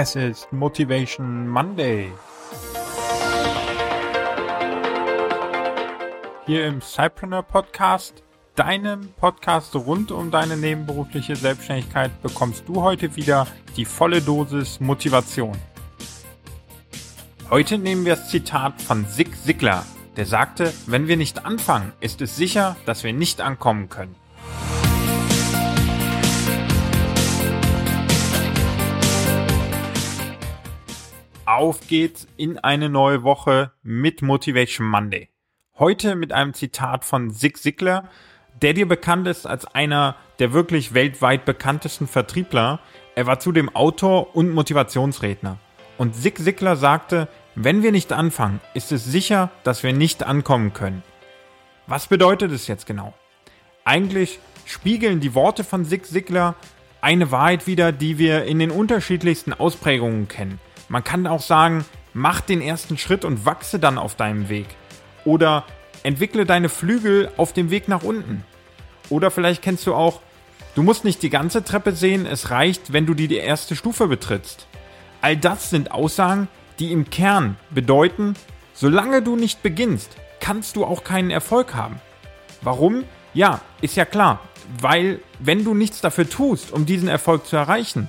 Es ist Motivation Monday. Hier im Cypreneur Podcast, deinem Podcast rund um deine nebenberufliche Selbstständigkeit, bekommst du heute wieder die volle Dosis Motivation. Heute nehmen wir das Zitat von Sig Sigler, der sagte, wenn wir nicht anfangen, ist es sicher, dass wir nicht ankommen können. Auf geht's in eine neue Woche mit Motivation Monday. Heute mit einem Zitat von Zig Ziglar, der dir bekannt ist als einer der wirklich weltweit bekanntesten Vertriebler. Er war zudem Autor und Motivationsredner. Und Zig Ziglar sagte, wenn wir nicht anfangen, ist es sicher, dass wir nicht ankommen können. Was bedeutet es jetzt genau? Eigentlich spiegeln die Worte von Zig Ziglar eine Wahrheit wider, die wir in den unterschiedlichsten Ausprägungen kennen. Man kann auch sagen, mach den ersten Schritt und wachse dann auf deinem Weg. Oder entwickle deine Flügel auf dem Weg nach unten. Oder vielleicht kennst du auch, du musst nicht die ganze Treppe sehen, es reicht, wenn du die erste Stufe betrittst. All das sind Aussagen, die im Kern bedeuten, solange du nicht beginnst, kannst du auch keinen Erfolg haben. Warum? Ja, ist ja klar, weil wenn du nichts dafür tust, um diesen Erfolg zu erreichen,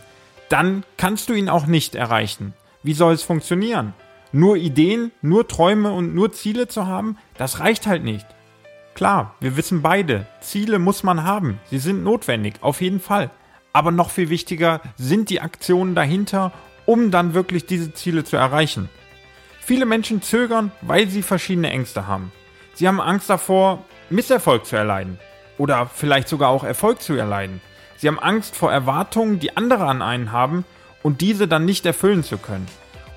dann kannst du ihn auch nicht erreichen. Wie soll es funktionieren? Nur Ideen, nur Träume und nur Ziele zu haben, das reicht halt nicht. Klar, wir wissen beide, Ziele muss man haben, sie sind notwendig, auf jeden Fall. Aber noch viel wichtiger sind die Aktionen dahinter, um dann wirklich diese Ziele zu erreichen. Viele Menschen zögern, weil sie verschiedene Ängste haben. Sie haben Angst davor, Misserfolg zu erleiden oder vielleicht sogar auch Erfolg zu erleiden. Sie haben Angst vor Erwartungen, die andere an einen haben und diese dann nicht erfüllen zu können.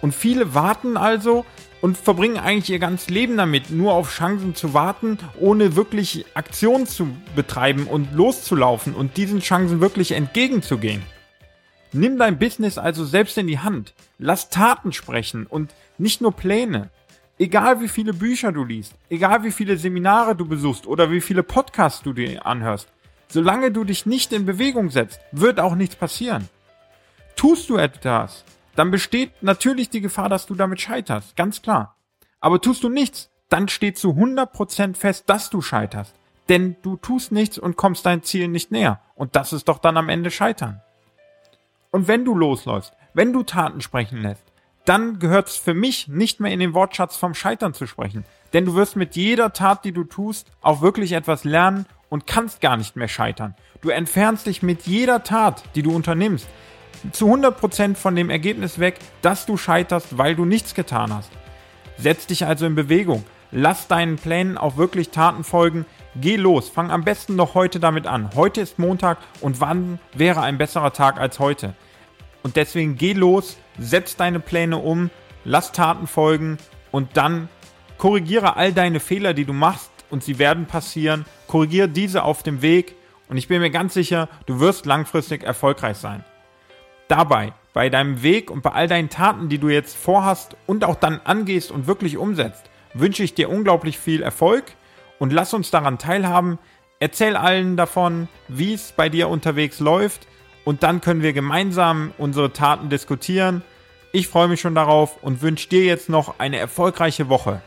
Und viele warten also und verbringen eigentlich ihr ganzes Leben damit, nur auf Chancen zu warten, ohne wirklich Aktion zu betreiben und loszulaufen und diesen Chancen wirklich entgegenzugehen. Nimm dein Business also selbst in die Hand. Lass Taten sprechen und nicht nur Pläne. Egal wie viele Bücher du liest, egal wie viele Seminare du besuchst oder wie viele Podcasts du dir anhörst, solange du dich nicht in Bewegung setzt, wird auch nichts passieren. Tust du etwas, dann besteht natürlich die Gefahr, dass du damit scheiterst, ganz klar. Aber tust du nichts, dann steht zu 100% fest, dass du scheiterst. Denn du tust nichts und kommst dein Ziel nicht näher. Und das ist doch dann am Ende Scheitern. Und wenn du losläufst, wenn du Taten sprechen lässt, dann gehört es für mich nicht mehr in den Wortschatz vom Scheitern zu sprechen. Denn du wirst mit jeder Tat, die du tust, auch wirklich etwas lernen und kannst gar nicht mehr scheitern. Du entfernst dich mit jeder Tat, die du unternimmst, zu 100% von dem Ergebnis weg, dass du scheiterst, weil du nichts getan hast. Setz dich also in Bewegung. Lass deinen Plänen auch wirklich Taten folgen. Geh los. Fang am besten noch heute damit an. Heute ist Montag und wann wäre ein besserer Tag als heute? Und deswegen geh los, setz deine Pläne um, lass Taten folgen und dann korrigiere all deine Fehler, die du machst und sie werden passieren. Korrigiere diese auf dem Weg und ich bin mir ganz sicher, du wirst langfristig erfolgreich sein dabei, bei deinem Weg und bei all deinen Taten, die du jetzt vorhast und auch dann angehst und wirklich umsetzt, wünsche ich dir unglaublich viel Erfolg und lass uns daran teilhaben. Erzähl allen davon, wie es bei dir unterwegs läuft und dann können wir gemeinsam unsere Taten diskutieren. Ich freue mich schon darauf und wünsche dir jetzt noch eine erfolgreiche Woche.